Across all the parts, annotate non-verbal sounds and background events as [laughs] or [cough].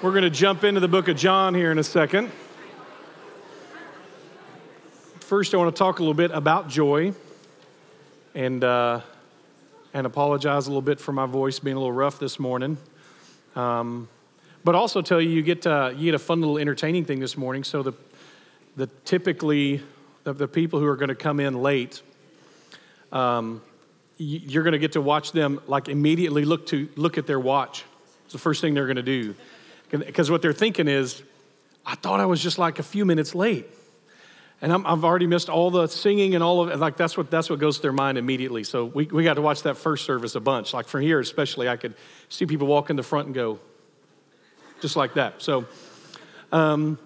We're going to jump into the book of John here in a second. First, I want to talk a little bit about joy and, uh, and apologize a little bit for my voice being a little rough this morning. Um, but also tell you, you get, uh, you get a fun little entertaining thing this morning. So, the, the typically, the, the people who are going to come in late, um, you're going to get to watch them like immediately look to look at their watch. It's the first thing they're going to do. Because what they're thinking is, I thought I was just like a few minutes late. And i have already missed all the singing and all of it. Like that's what, that's what goes to their mind immediately. So we, we got to watch that first service a bunch. Like from here, especially, I could see people walk in the front and go, just like that. So um,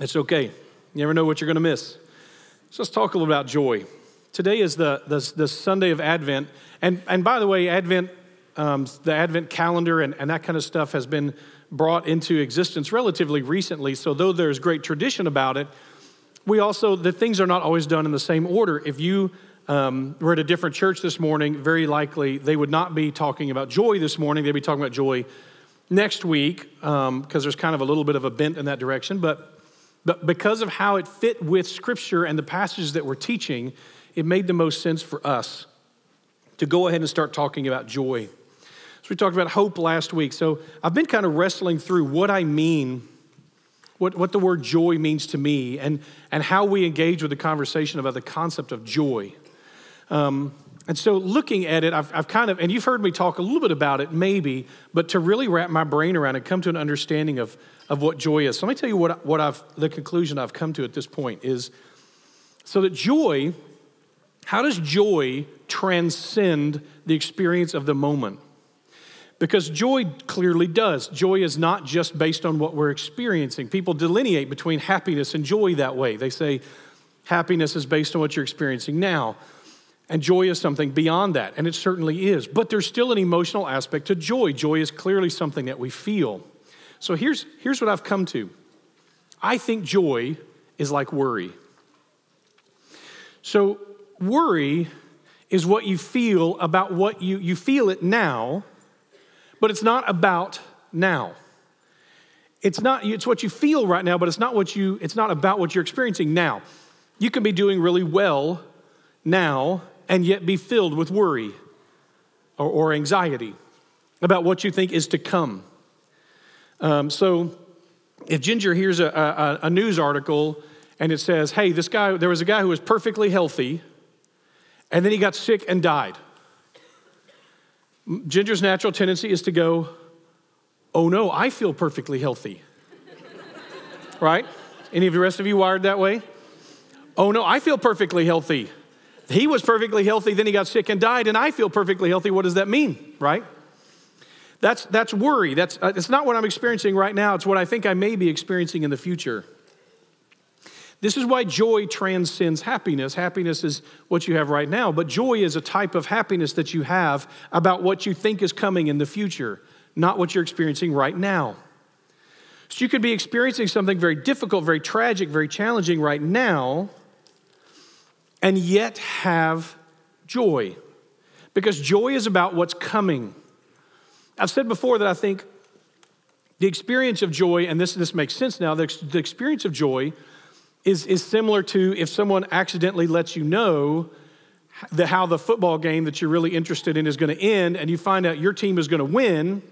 it's okay. You never know what you're going to miss. So let's talk a little about joy. Today is the, the, the Sunday of Advent. And, and by the way, Advent, um, the Advent calendar and, and that kind of stuff has been brought into existence relatively recently. So though there's great tradition about it, we also, the things are not always done in the same order. If you um, were at a different church this morning, very likely they would not be talking about joy this morning. They'd be talking about joy next week because um, there's kind of a little bit of a bent in that direction. But, but because of how it fit with Scripture and the passages that we're teaching, it made the most sense for us to go ahead and start talking about joy. So we talked about hope last week. So I've been kind of wrestling through what I mean what, what the word joy means to me and, and how we engage with the conversation about the concept of joy. Um, and so, looking at it, I've, I've, kind of, and you've heard me talk a little bit about it, maybe, but to really wrap my brain around and come to an understanding of, of what joy is. So, let me tell you what, what I've, the conclusion I've come to at this point is so that joy, how does joy transcend the experience of the moment? Because joy clearly does. Joy is not just based on what we're experiencing. People delineate between happiness and joy that way. They say happiness is based on what you're experiencing now, and joy is something beyond that, and it certainly is. But there's still an emotional aspect to joy. Joy is clearly something that we feel. So here's, here's what I've come to I think joy is like worry. So, worry is what you feel about what you, you feel it now but it's not about now. It's not it's what you feel right now, but it's not what you it's not about what you're experiencing now. You can be doing really well now and yet be filled with worry or, or anxiety about what you think is to come. Um, so if Ginger hears a, a, a news article and it says, hey, this guy, there was a guy who was perfectly healthy, and then he got sick and died. Ginger's natural tendency is to go, oh no, I feel perfectly healthy. [laughs] right? Any of the rest of you wired that way? Oh no, I feel perfectly healthy. He was perfectly healthy, then he got sick and died, and I feel perfectly healthy. What does that mean, right? That's, that's worry. That's, uh, it's not what I'm experiencing right now, it's what I think I may be experiencing in the future. This is why joy transcends happiness. Happiness is what you have right now, but joy is a type of happiness that you have about what you think is coming in the future, not what you're experiencing right now. So you could be experiencing something very difficult, very tragic, very challenging right now, and yet have joy. Because joy is about what's coming. I've said before that I think the experience of joy, and this, this makes sense now, the, the experience of joy is, is similar to if someone accidentally lets you know the, how the football game that you're really interested in is going to end, and you find out your team is going to win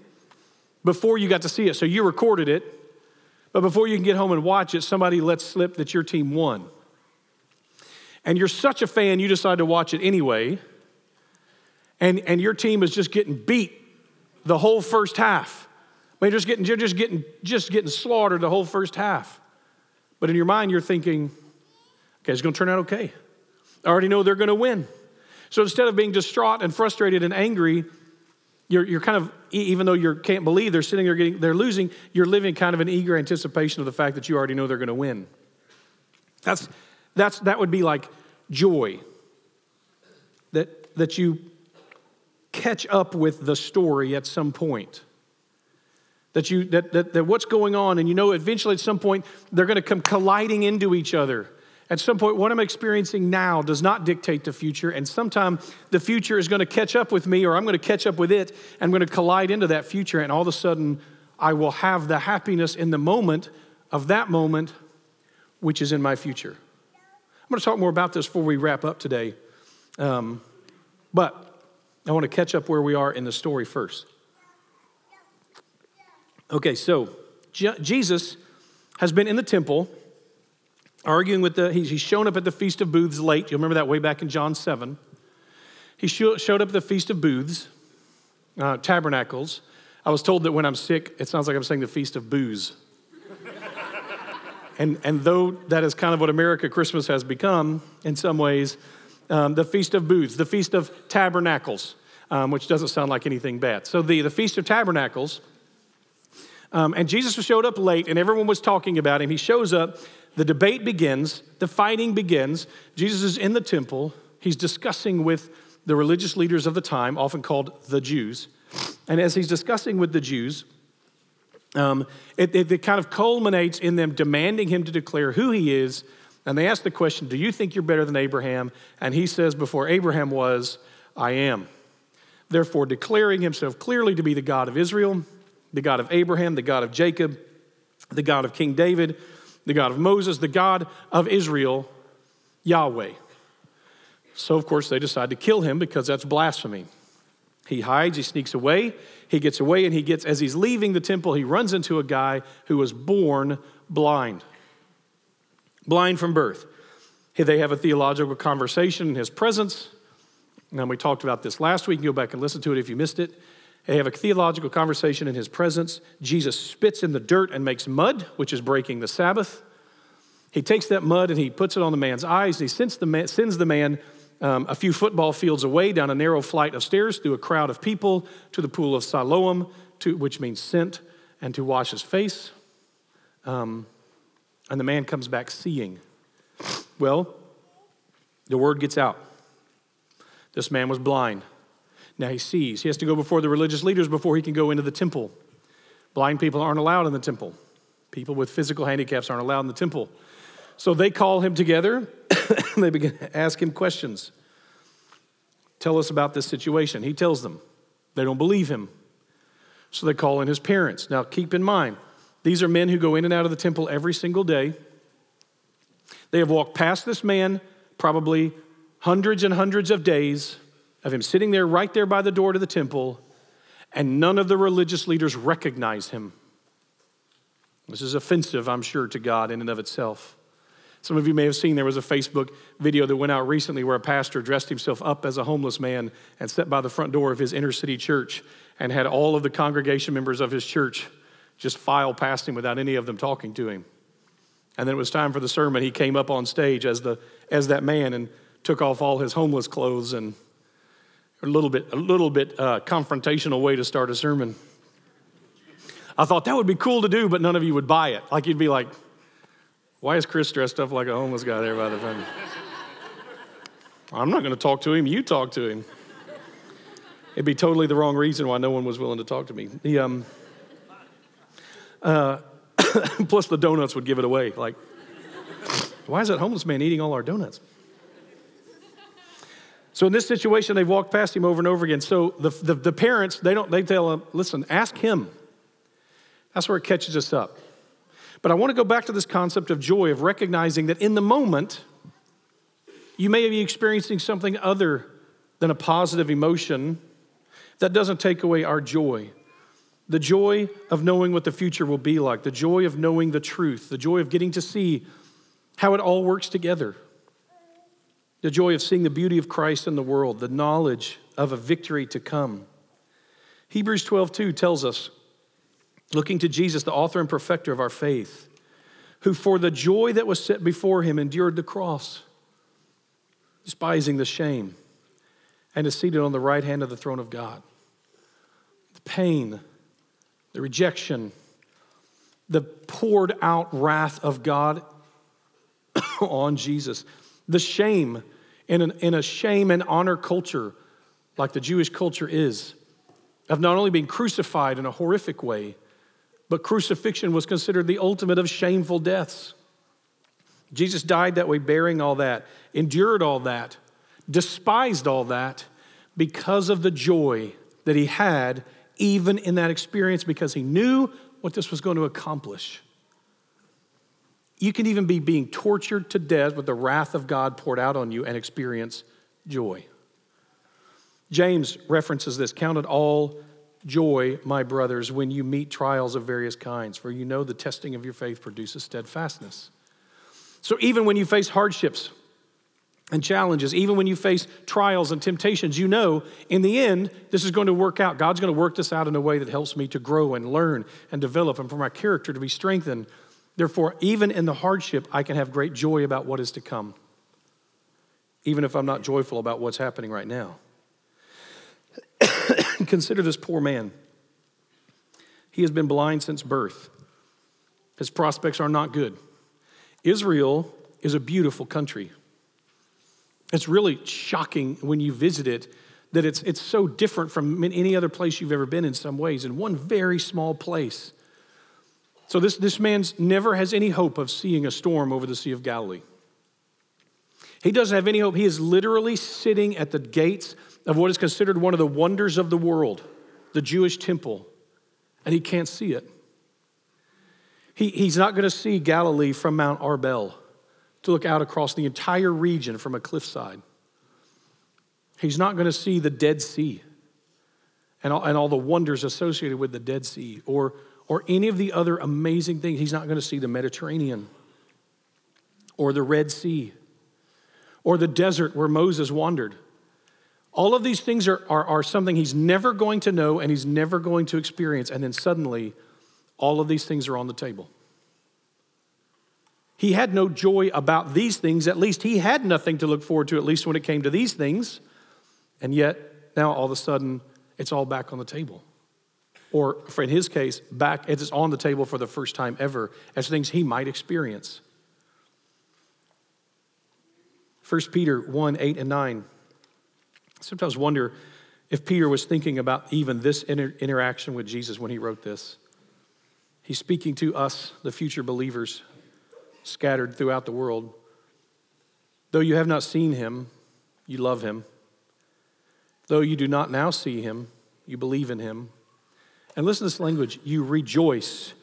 before you got to see it. So you recorded it, but before you can get home and watch it, somebody lets slip that your team won. And you're such a fan, you decide to watch it anyway, and, and your team is just getting beat the whole first half. I mean, just getting, you're just getting, just getting slaughtered the whole first half. But in your mind, you're thinking, okay, it's going to turn out okay. I already know they're going to win. So instead of being distraught and frustrated and angry, you're, you're kind of, even though you can't believe they're sitting there getting, they're losing, you're living kind of an eager anticipation of the fact that you already know they're going to win. That's, that's, that would be like joy. That, that you catch up with the story at some point that you that, that, that what's going on and you know eventually at some point they're going to come colliding into each other at some point what i'm experiencing now does not dictate the future and sometime the future is going to catch up with me or i'm going to catch up with it and i'm going to collide into that future and all of a sudden I will have the happiness in the moment of that moment, which is in my future. I'm going to talk more about this before we wrap up today. Um, but I want to catch up where we are in the story first. Okay, so Je- Jesus has been in the temple arguing with the, he's shown up at the Feast of Booths late. You'll remember that way back in John 7. He showed up at the Feast of Booths, uh, Tabernacles. I was told that when I'm sick, it sounds like I'm saying the Feast of Booze. [laughs] and, and though that is kind of what America Christmas has become in some ways, um, the Feast of Booths, the Feast of Tabernacles, um, which doesn't sound like anything bad. So the, the Feast of Tabernacles, um, and Jesus showed up late, and everyone was talking about him. He shows up, the debate begins, the fighting begins. Jesus is in the temple, he's discussing with the religious leaders of the time, often called the Jews. And as he's discussing with the Jews, um, it, it, it kind of culminates in them demanding him to declare who he is. And they ask the question, Do you think you're better than Abraham? And he says, Before Abraham was, I am. Therefore, declaring himself clearly to be the God of Israel, the God of Abraham, the God of Jacob, the God of King David, the God of Moses, the God of Israel, Yahweh. So, of course, they decide to kill him because that's blasphemy. He hides, he sneaks away, he gets away, and he gets, as he's leaving the temple, he runs into a guy who was born blind. Blind from birth. They have a theological conversation in his presence. And we talked about this last week. Go back and listen to it if you missed it. They have a theological conversation in his presence. Jesus spits in the dirt and makes mud, which is breaking the Sabbath. He takes that mud and he puts it on the man's eyes. And he sends the man, sends the man um, a few football fields away down a narrow flight of stairs through a crowd of people to the pool of Siloam, to, which means sent, and to wash his face. Um, and the man comes back seeing. Well, the word gets out. This man was blind. Now he sees. He has to go before the religious leaders before he can go into the temple. Blind people aren't allowed in the temple. People with physical handicaps aren't allowed in the temple. So they call him together. [coughs] they begin to ask him questions. Tell us about this situation. He tells them. They don't believe him. So they call in his parents. Now keep in mind, these are men who go in and out of the temple every single day. They have walked past this man probably hundreds and hundreds of days of him sitting there right there by the door to the temple, and none of the religious leaders recognize him. This is offensive, I'm sure, to God in and of itself. Some of you may have seen there was a Facebook video that went out recently where a pastor dressed himself up as a homeless man and sat by the front door of his inner city church and had all of the congregation members of his church just file past him without any of them talking to him. And then it was time for the sermon. He came up on stage as, the, as that man and took off all his homeless clothes and a little bit, a little bit uh, confrontational way to start a sermon. I thought that would be cool to do, but none of you would buy it. Like you'd be like, why is Chris dressed up like a homeless guy there by the fence? I'm not going to talk to him. You talk to him. It'd be totally the wrong reason why no one was willing to talk to me. The, um, uh, [coughs] plus, the donuts would give it away. Like, why is that homeless man eating all our donuts? So in this situation, they've walked past him over and over again. So the, the, the parents, they don't, they tell him, listen, ask him. That's where it catches us up. But I want to go back to this concept of joy, of recognizing that in the moment, you may be experiencing something other than a positive emotion. That doesn't take away our joy. The joy of knowing what the future will be like, the joy of knowing the truth, the joy of getting to see how it all works together, the joy of seeing the beauty of Christ in the world, the knowledge of a victory to come. Hebrews 12, 2 tells us looking to Jesus, the author and perfecter of our faith, who for the joy that was set before him endured the cross, despising the shame, and is seated on the right hand of the throne of God. The pain, the rejection, the poured out wrath of God [coughs] on Jesus, the shame in, an, in a shame and honor culture like the Jewish culture is, of not only being crucified in a horrific way, but crucifixion was considered the ultimate of shameful deaths. Jesus died that way, bearing all that, endured all that, despised all that because of the joy that he had, even in that experience, because he knew what this was going to accomplish. You can even be being tortured to death with the wrath of God poured out on you and experience joy. James references this Count it all joy, my brothers, when you meet trials of various kinds, for you know the testing of your faith produces steadfastness. So even when you face hardships, and challenges, even when you face trials and temptations, you know in the end, this is going to work out. God's going to work this out in a way that helps me to grow and learn and develop and for my character to be strengthened. Therefore, even in the hardship, I can have great joy about what is to come, even if I'm not joyful about what's happening right now. [coughs] Consider this poor man. He has been blind since birth. His prospects are not good. Israel is a beautiful country. It's really shocking when you visit it that it's, it's so different from any other place you've ever been in some ways, in one very small place. So this, this man never has any hope of seeing a storm over the Sea of Galilee. He doesn't have any hope. He is literally sitting at the gates of what is considered one of the wonders of the world, the Jewish temple, and he can't see it. He, he's not going to see Galilee from Mount Arbel to look out across the entire region from a cliffside. He's not going to see the Dead Sea and all, and all the wonders associated with the Dead Sea or, or any of the other amazing things. He's not going to see the Mediterranean or the Red Sea or the desert where Moses wandered. All of these things are, are, are something he's never going to know and he's never going to experience. And then suddenly, all of these things are on the table. He had no joy about these things. At least he had nothing to look forward to, at least when it came to these things. And yet, now all of a sudden, it's all back on the table. Or, in his case, back, as it's on the table for the first time ever as things he might experience. 1 Peter 1 8 and 9. I sometimes wonder if Peter was thinking about even this inter- interaction with Jesus when he wrote this. He's speaking to us, the future believers, scattered throughout the world. Though you have not seen him, you love him. Though you do not now see him, you believe in him. And listen to this language you rejoice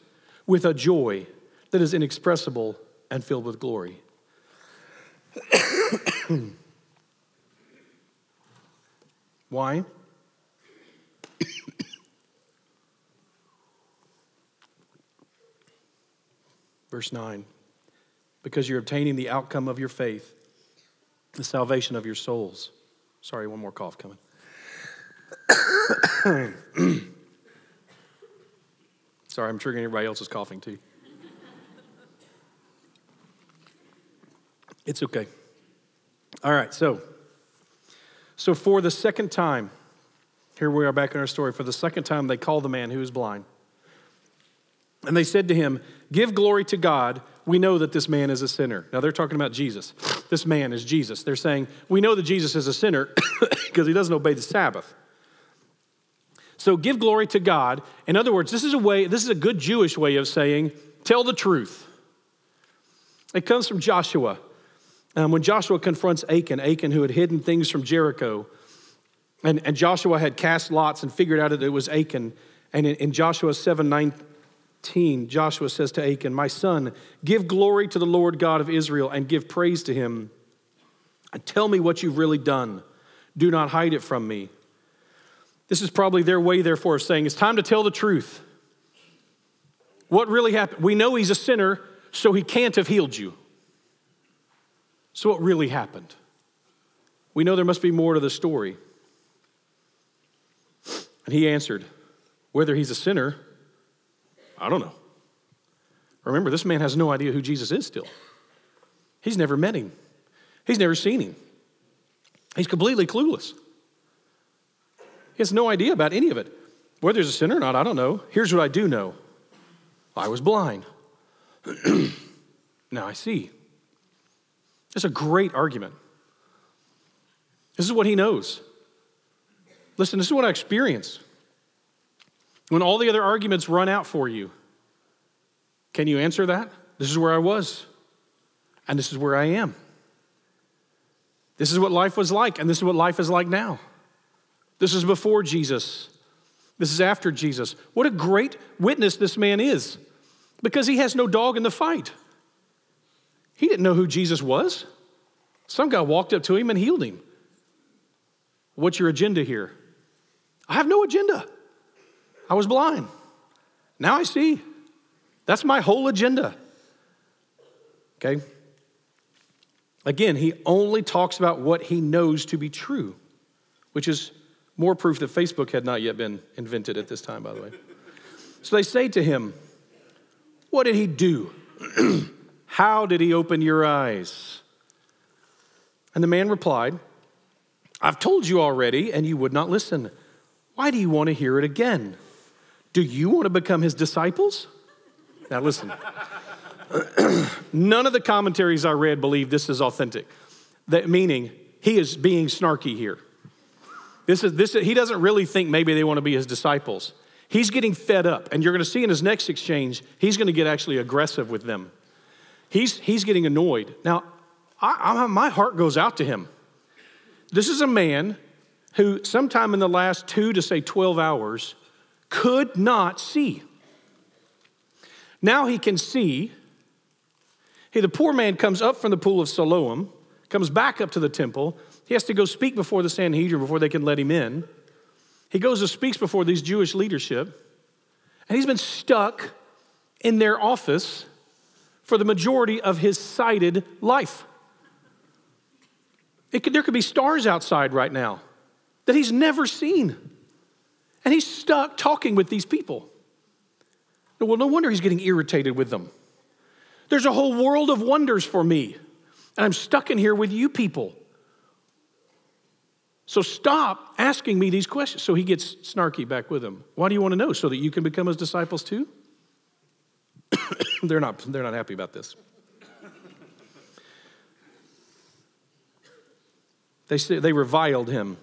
with a joy that is inexpressible and filled with glory. [coughs] Why? [coughs] Verse 9 because you're obtaining the outcome of your faith, the salvation of your souls. Sorry, one more cough coming. [coughs] Sorry, I'm triggering everybody else's coughing too. It's okay. All right, so so for the second time, here we are back in our story. For the second time, they called the man who was blind. And they said to him, Give glory to God we know that this man is a sinner. Now they're talking about Jesus. This man is Jesus. They're saying, we know that Jesus is a sinner [coughs] because he doesn't obey the Sabbath. So give glory to God. In other words, this is a way, this is a good Jewish way of saying, tell the truth. It comes from Joshua. Um, when Joshua confronts Achan, Achan who had hidden things from Jericho, and, and Joshua had cast lots and figured out that it was Achan. And in, in Joshua 7 9, 18, Joshua says to Achan, My son, give glory to the Lord God of Israel and give praise to him. And tell me what you've really done. Do not hide it from me. This is probably their way, therefore, of saying it's time to tell the truth. What really happened? We know he's a sinner, so he can't have healed you. So, what really happened? We know there must be more to the story. And he answered, Whether he's a sinner, I don't know. Remember, this man has no idea who Jesus is still. He's never met him, he's never seen him. He's completely clueless. He has no idea about any of it. Whether he's a sinner or not, I don't know. Here's what I do know I was blind. [clears throat] now I see. It's a great argument. This is what he knows. Listen, this is what I experience. When all the other arguments run out for you, can you answer that? This is where I was, and this is where I am. This is what life was like, and this is what life is like now. This is before Jesus. This is after Jesus. What a great witness this man is because he has no dog in the fight. He didn't know who Jesus was. Some guy walked up to him and healed him. What's your agenda here? I have no agenda. I was blind. Now I see. That's my whole agenda. Okay? Again, he only talks about what he knows to be true, which is more proof that Facebook had not yet been invented at this time, by the way. So they say to him, What did he do? [clears throat] How did he open your eyes? And the man replied, I've told you already, and you would not listen. Why do you want to hear it again? Do you want to become his disciples? Now, listen. [clears throat] None of the commentaries I read believe this is authentic. That meaning he is being snarky here. This is, this, he doesn't really think maybe they want to be his disciples. He's getting fed up, and you're going to see in his next exchange, he's going to get actually aggressive with them. He's, he's getting annoyed. Now, I, I, my heart goes out to him. This is a man who, sometime in the last two to say 12 hours, could not see. Now he can see. Hey, the poor man comes up from the pool of Siloam, comes back up to the temple. He has to go speak before the Sanhedrin before they can let him in. He goes and speaks before these Jewish leadership, and he's been stuck in their office for the majority of his sighted life. Could, there could be stars outside right now that he's never seen. And he's stuck talking with these people. Well, no wonder he's getting irritated with them. There's a whole world of wonders for me, and I'm stuck in here with you people. So stop asking me these questions. So he gets snarky back with him. Why do you want to know? So that you can become his disciples too? [coughs] they're, not, they're not happy about this. They, they reviled him,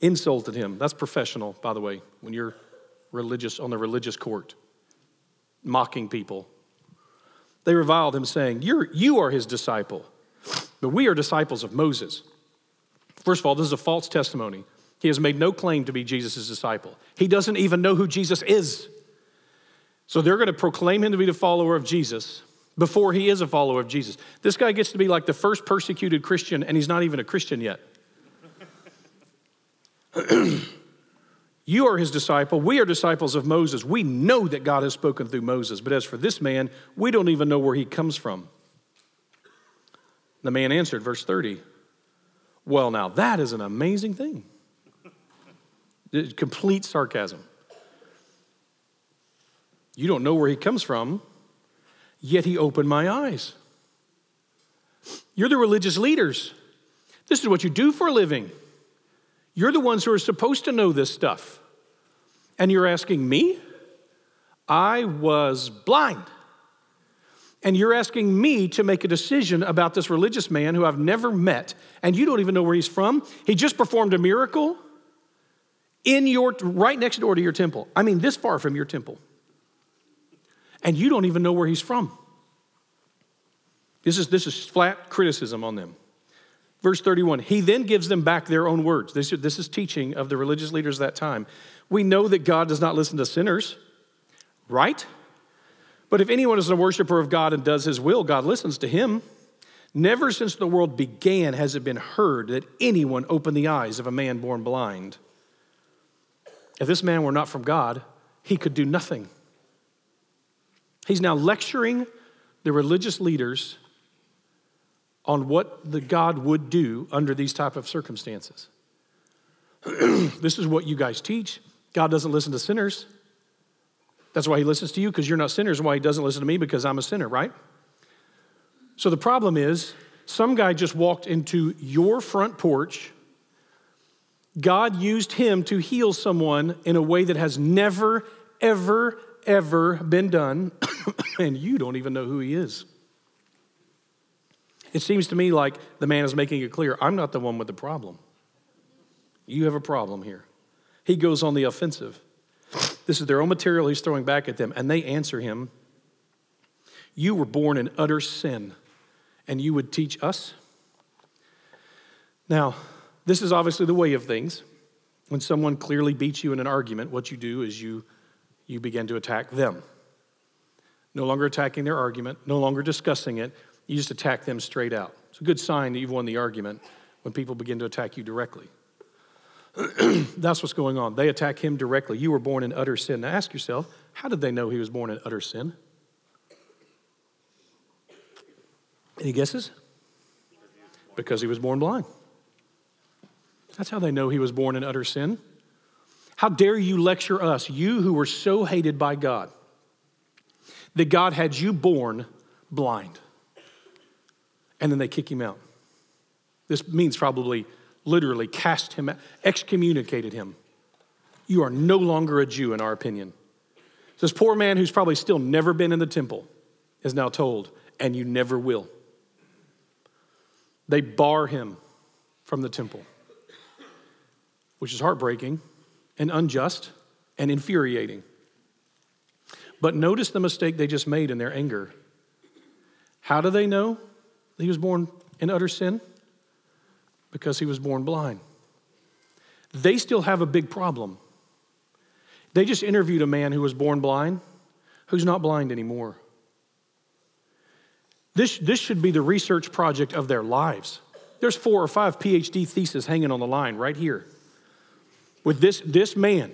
insulted him. That's professional, by the way, when you're religious on the religious court, mocking people. They reviled him, saying, you're, You are his disciple, but we are disciples of Moses. First of all, this is a false testimony. He has made no claim to be Jesus' disciple. He doesn't even know who Jesus is. So they're going to proclaim him to be the follower of Jesus before he is a follower of Jesus. This guy gets to be like the first persecuted Christian, and he's not even a Christian yet. [clears throat] you are his disciple. We are disciples of Moses. We know that God has spoken through Moses, but as for this man, we don't even know where he comes from. The man answered, verse 30, Well, now that is an amazing thing. Complete sarcasm. You don't know where he comes from, yet he opened my eyes. You're the religious leaders. This is what you do for a living. You're the ones who are supposed to know this stuff. And you're asking me? I was blind. And you're asking me to make a decision about this religious man who I've never met, and you don't even know where he's from. He just performed a miracle in your right next door to your temple. I mean, this far from your temple and you don't even know where he's from. This is, this is flat criticism on them. Verse 31 He then gives them back their own words. This, this is teaching of the religious leaders that time. We know that God does not listen to sinners, right? But if anyone is a worshiper of God and does his will, God listens to him. Never since the world began has it been heard that anyone opened the eyes of a man born blind. If this man were not from God, he could do nothing. He's now lecturing the religious leaders on what the God would do under these type of circumstances. [clears throat] this is what you guys teach. God doesn't listen to sinners. That's why he listens to you because you're not sinners, and why he doesn't listen to me because I'm a sinner, right? So the problem is, some guy just walked into your front porch. God used him to heal someone in a way that has never, ever, ever been done, [coughs] and you don't even know who he is. It seems to me like the man is making it clear I'm not the one with the problem. You have a problem here. He goes on the offensive. This is their own material he's throwing back at them, and they answer him You were born in utter sin, and you would teach us? Now, this is obviously the way of things. When someone clearly beats you in an argument, what you do is you, you begin to attack them. No longer attacking their argument, no longer discussing it, you just attack them straight out. It's a good sign that you've won the argument when people begin to attack you directly. [clears throat] That's what's going on. They attack him directly. You were born in utter sin. Now ask yourself, how did they know he was born in utter sin? Any guesses? Because he was born blind. That's how they know he was born in utter sin. How dare you lecture us, you who were so hated by God, that God had you born blind? And then they kick him out. This means probably literally cast him, excommunicated him. You are no longer a Jew, in our opinion. This poor man who's probably still never been in the temple is now told, and you never will. They bar him from the temple, which is heartbreaking and unjust and infuriating. But notice the mistake they just made in their anger. How do they know he was born in utter sin? Because he was born blind. They still have a big problem. They just interviewed a man who was born blind, who's not blind anymore. This, this should be the research project of their lives. There's four or five PhD theses hanging on the line right here. With this, this man,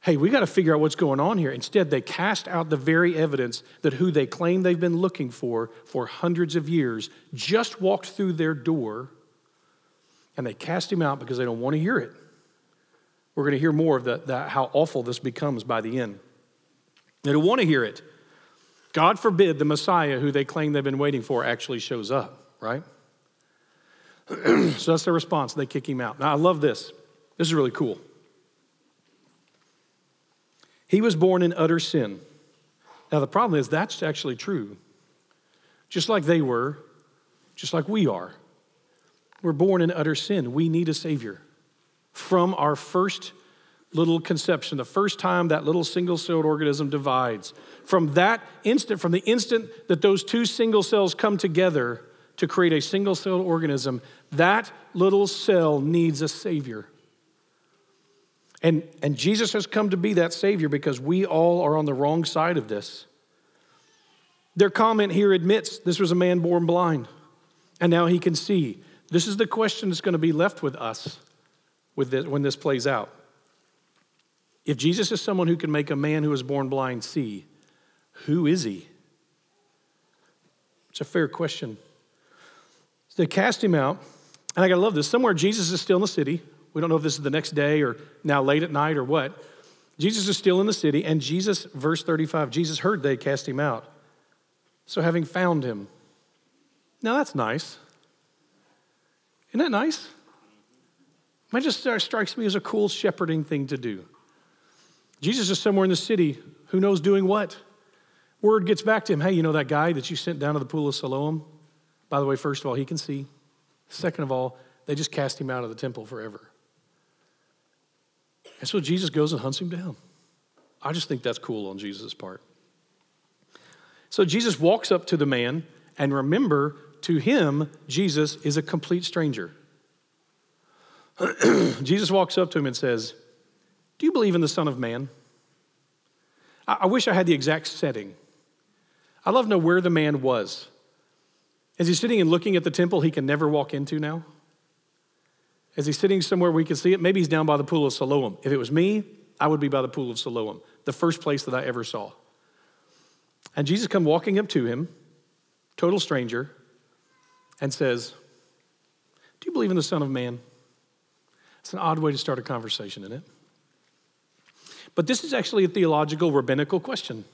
hey, we got to figure out what's going on here. Instead, they cast out the very evidence that who they claim they've been looking for for hundreds of years just walked through their door and they cast him out because they don't want to hear it. We're going to hear more of the, the, how awful this becomes by the end. They don't want to hear it. God forbid the Messiah who they claim they've been waiting for actually shows up, right? [clears throat] so that's their response. They kick him out. Now, I love this. This is really cool. He was born in utter sin. Now, the problem is that's actually true. Just like they were, just like we are. We're born in utter sin. We need a Savior. From our first little conception, the first time that little single celled organism divides, from that instant, from the instant that those two single cells come together to create a single celled organism, that little cell needs a Savior. And, and Jesus has come to be that Savior because we all are on the wrong side of this. Their comment here admits this was a man born blind, and now he can see. This is the question that's going to be left with us with this, when this plays out. If Jesus is someone who can make a man who was born blind see, who is he? It's a fair question. So they cast him out, and I gotta love this. Somewhere Jesus is still in the city. We don't know if this is the next day or now late at night or what. Jesus is still in the city, and Jesus, verse 35, Jesus heard they cast him out. So having found him. Now that's nice. Isn't that nice? It just strikes me as a cool shepherding thing to do. Jesus is somewhere in the city, who knows doing what? Word gets back to him, hey, you know that guy that you sent down to the pool of Siloam? By the way, first of all, he can see. Second of all, they just cast him out of the temple forever. And so Jesus goes and hunts him down. I just think that's cool on Jesus' part. So Jesus walks up to the man, and remember, to him, Jesus is a complete stranger. [clears throat] Jesus walks up to him and says, Do you believe in the Son of Man? I, I wish I had the exact setting. I'd love to know where the man was. Is he sitting and looking at the temple he can never walk into now? Is he sitting somewhere we can see it? Maybe he's down by the pool of Siloam. If it was me, I would be by the pool of Siloam, the first place that I ever saw. And Jesus come walking up to him, total stranger, and says, Do you believe in the Son of Man? It's an odd way to start a conversation, isn't it? But this is actually a theological, rabbinical question.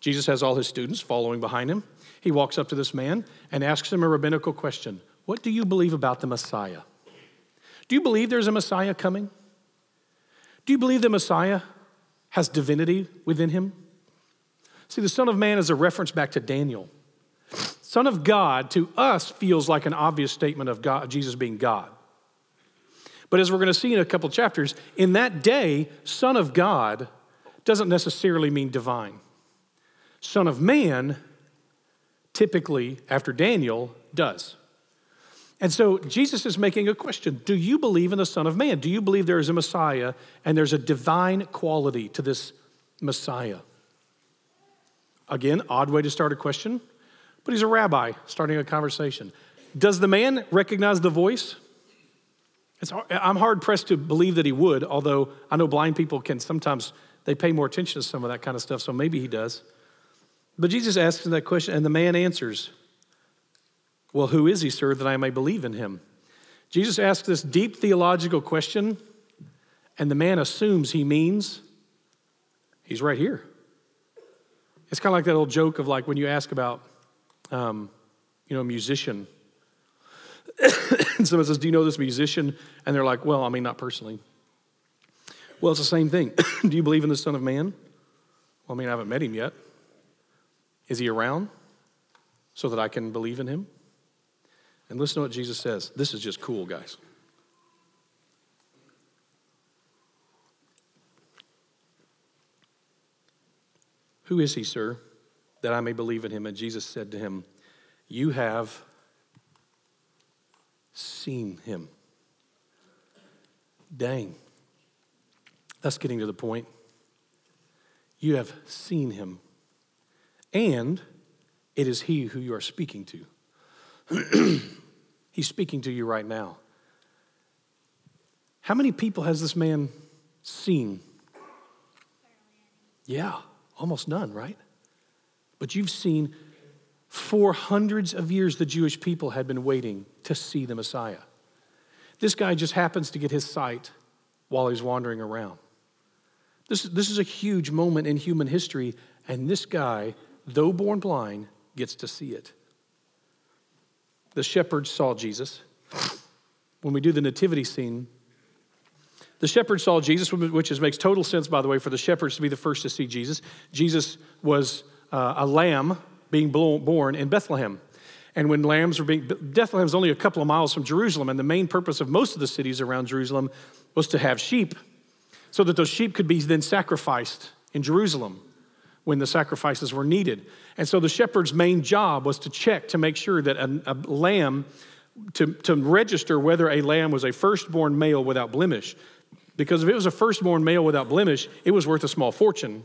Jesus has all his students following behind him. He walks up to this man and asks him a rabbinical question What do you believe about the Messiah? Do you believe there's a Messiah coming? Do you believe the Messiah has divinity within him? See, the Son of Man is a reference back to Daniel. Son of God to us feels like an obvious statement of God, Jesus being God. But as we're going to see in a couple chapters, in that day, Son of God doesn't necessarily mean divine. Son of Man, typically after Daniel, does. And so Jesus is making a question Do you believe in the Son of Man? Do you believe there is a Messiah and there's a divine quality to this Messiah? Again, odd way to start a question, but he's a rabbi starting a conversation. Does the man recognize the voice? It's, I'm hard pressed to believe that he would, although I know blind people can sometimes they pay more attention to some of that kind of stuff, so maybe he does. But Jesus asks him that question, and the man answers, Well, who is he, sir, that I may believe in him? Jesus asks this deep theological question, and the man assumes he means he's right here. It's kind of like that old joke of like when you ask about, um, you know, a musician [coughs] and someone says, Do you know this musician? And they're like, Well, I mean, not personally. Well, it's the same thing. [coughs] Do you believe in the Son of Man? Well, I mean, I haven't met him yet. Is he around so that I can believe in him? And listen to what Jesus says. This is just cool, guys. Who is he, sir, that I may believe in him? And Jesus said to him, You have seen him. Dang. That's getting to the point. You have seen him, and it is he who you are speaking to. [clears throat] He's speaking to you right now. How many people has this man seen? Yeah, almost none, right? But you've seen for hundreds of years, the Jewish people had been waiting to see the Messiah. This guy just happens to get his sight while he's wandering around. This, this is a huge moment in human history, and this guy, though born blind, gets to see it. The shepherds saw Jesus. When we do the nativity scene, the shepherds saw Jesus, which is, makes total sense, by the way, for the shepherds to be the first to see Jesus. Jesus was uh, a lamb being born in Bethlehem. And when lambs were being, Bethlehem is only a couple of miles from Jerusalem, and the main purpose of most of the cities around Jerusalem was to have sheep, so that those sheep could be then sacrificed in Jerusalem when the sacrifices were needed. And so the shepherd's main job was to check to make sure that a, a lamb, to, to register whether a lamb was a firstborn male without blemish. Because if it was a firstborn male without blemish, it was worth a small fortune,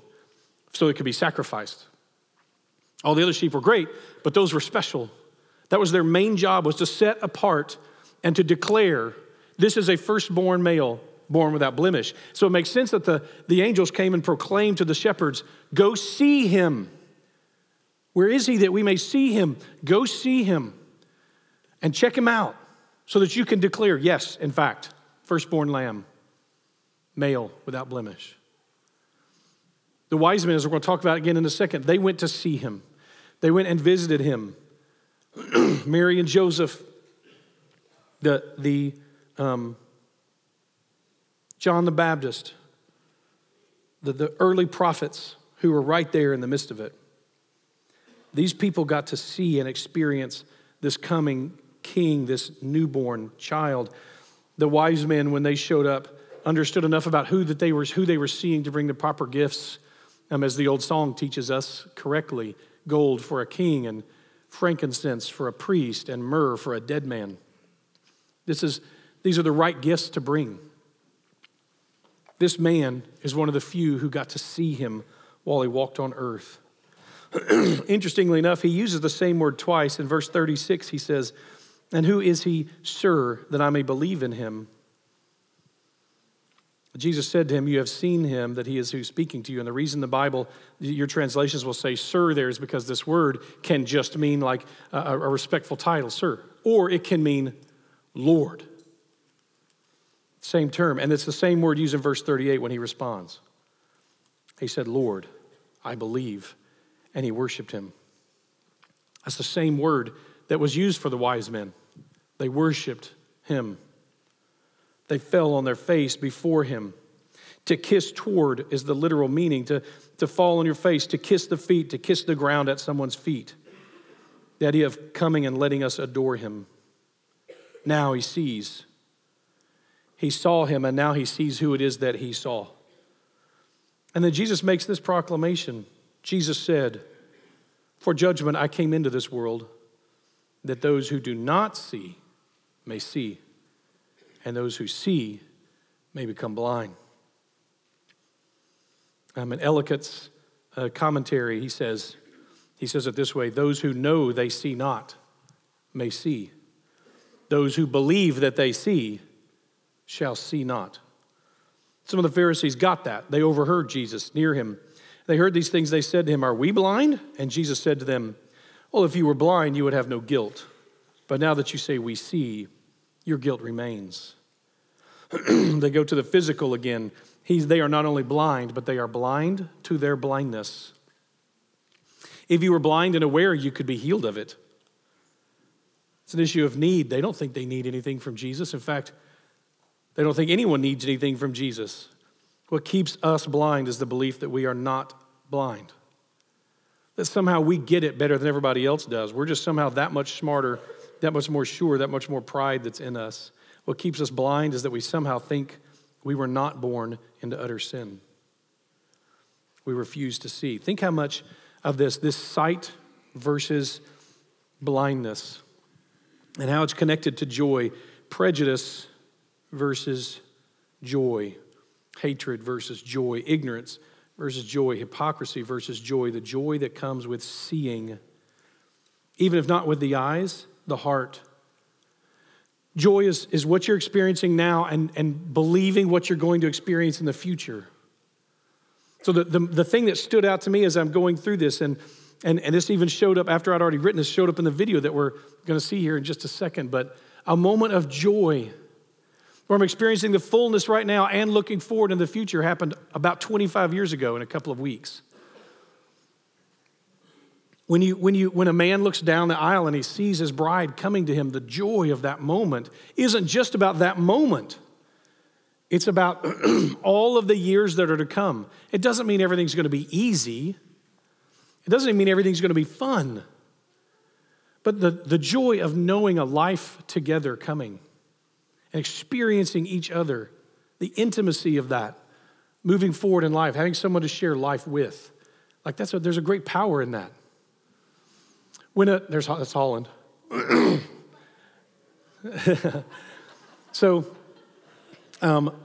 so it could be sacrificed. All the other sheep were great, but those were special. That was their main job was to set apart and to declare this is a firstborn male born without blemish. So it makes sense that the, the angels came and proclaimed to the shepherds, Go see him. Where is he that we may see him? Go see him and check him out so that you can declare, yes, in fact, firstborn lamb, male without blemish. The wise men, as we're going to talk about again in a second, they went to see him. They went and visited him. [clears throat] Mary and Joseph, the, the um, John the Baptist, the, the early prophets who were right there in the midst of it. These people got to see and experience this coming king, this newborn child. The wise men, when they showed up, understood enough about who that they were, who they were seeing to bring the proper gifts, um, as the old song teaches us correctly gold for a king, and frankincense for a priest, and myrrh for a dead man. This is, these are the right gifts to bring. This man is one of the few who got to see him while he walked on earth. [clears throat] Interestingly enough, he uses the same word twice. In verse 36, he says, And who is he, sir, that I may believe in him? Jesus said to him, You have seen him, that he is who's speaking to you. And the reason the Bible, your translations will say sir there is because this word can just mean like a, a respectful title, sir, or it can mean Lord. Same term. And it's the same word used in verse 38 when he responds. He said, Lord, I believe. And he worshiped him. That's the same word that was used for the wise men. They worshiped him. They fell on their face before him. To kiss toward is the literal meaning to, to fall on your face, to kiss the feet, to kiss the ground at someone's feet. The idea of coming and letting us adore him. Now he sees. He saw him, and now he sees who it is that he saw. And then Jesus makes this proclamation. Jesus said, For judgment I came into this world, that those who do not see may see, and those who see may become blind. Um, in Ellicott's uh, commentary, he says, he says it this way those who know they see not may see. Those who believe that they see shall see not. Some of the Pharisees got that. They overheard Jesus near him. They heard these things. They said to him, Are we blind? And Jesus said to them, Well, if you were blind, you would have no guilt. But now that you say we see, your guilt remains. [clears throat] they go to the physical again. He's, they are not only blind, but they are blind to their blindness. If you were blind and aware, you could be healed of it. It's an issue of need. They don't think they need anything from Jesus. In fact, they don't think anyone needs anything from Jesus. What keeps us blind is the belief that we are not blind. That somehow we get it better than everybody else does. We're just somehow that much smarter, that much more sure, that much more pride that's in us. What keeps us blind is that we somehow think we were not born into utter sin. We refuse to see. Think how much of this, this sight versus blindness, and how it's connected to joy, prejudice versus joy, hatred versus joy, ignorance versus joy, hypocrisy versus joy, the joy that comes with seeing, even if not with the eyes, the heart. Joy is, is what you're experiencing now and, and believing what you're going to experience in the future. So, the, the, the thing that stood out to me as I'm going through this, and, and, and this even showed up after I'd already written this, showed up in the video that we're going to see here in just a second, but a moment of joy where I'm experiencing the fullness right now and looking forward in the future happened about 25 years ago in a couple of weeks. When, you, when, you, when a man looks down the aisle and he sees his bride coming to him, the joy of that moment isn't just about that moment. It's about [clears throat] all of the years that are to come. It doesn't mean everything's going to be easy, it doesn't mean everything's going to be fun. But the, the joy of knowing a life together coming and experiencing each other, the intimacy of that, moving forward in life, having someone to share life with. Like that's a, there's a great power in that. When a, there's that's Holland. [coughs] so, um,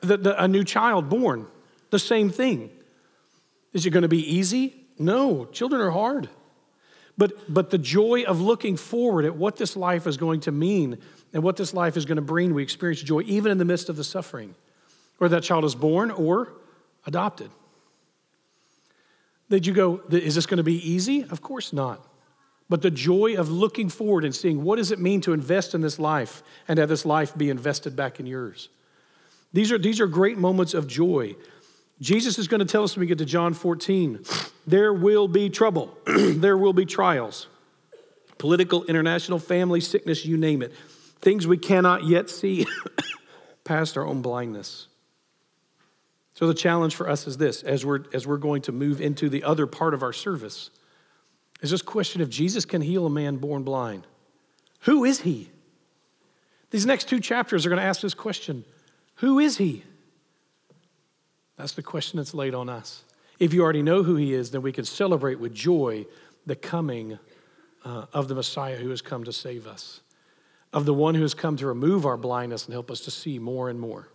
the, the, a new child born, the same thing. Is it going to be easy? No, children are hard. But, but the joy of looking forward at what this life is going to mean and what this life is going to bring, we experience joy even in the midst of the suffering, whether that child is born or adopted. Did you go, is this going to be easy? Of course not. But the joy of looking forward and seeing what does it mean to invest in this life and have this life be invested back in yours. These are, these are great moments of joy. Jesus is going to tell us when we get to John 14 there will be trouble, [clears throat] there will be trials, political, international, family, sickness, you name it. Things we cannot yet see [coughs] past our own blindness. So the challenge for us is this as we're, as we're going to move into the other part of our service is this question if Jesus can heal a man born blind. Who is he? These next two chapters are going to ask this question Who is he? That's the question that's laid on us. If you already know who he is, then we can celebrate with joy the coming uh, of the Messiah who has come to save us, of the one who has come to remove our blindness and help us to see more and more.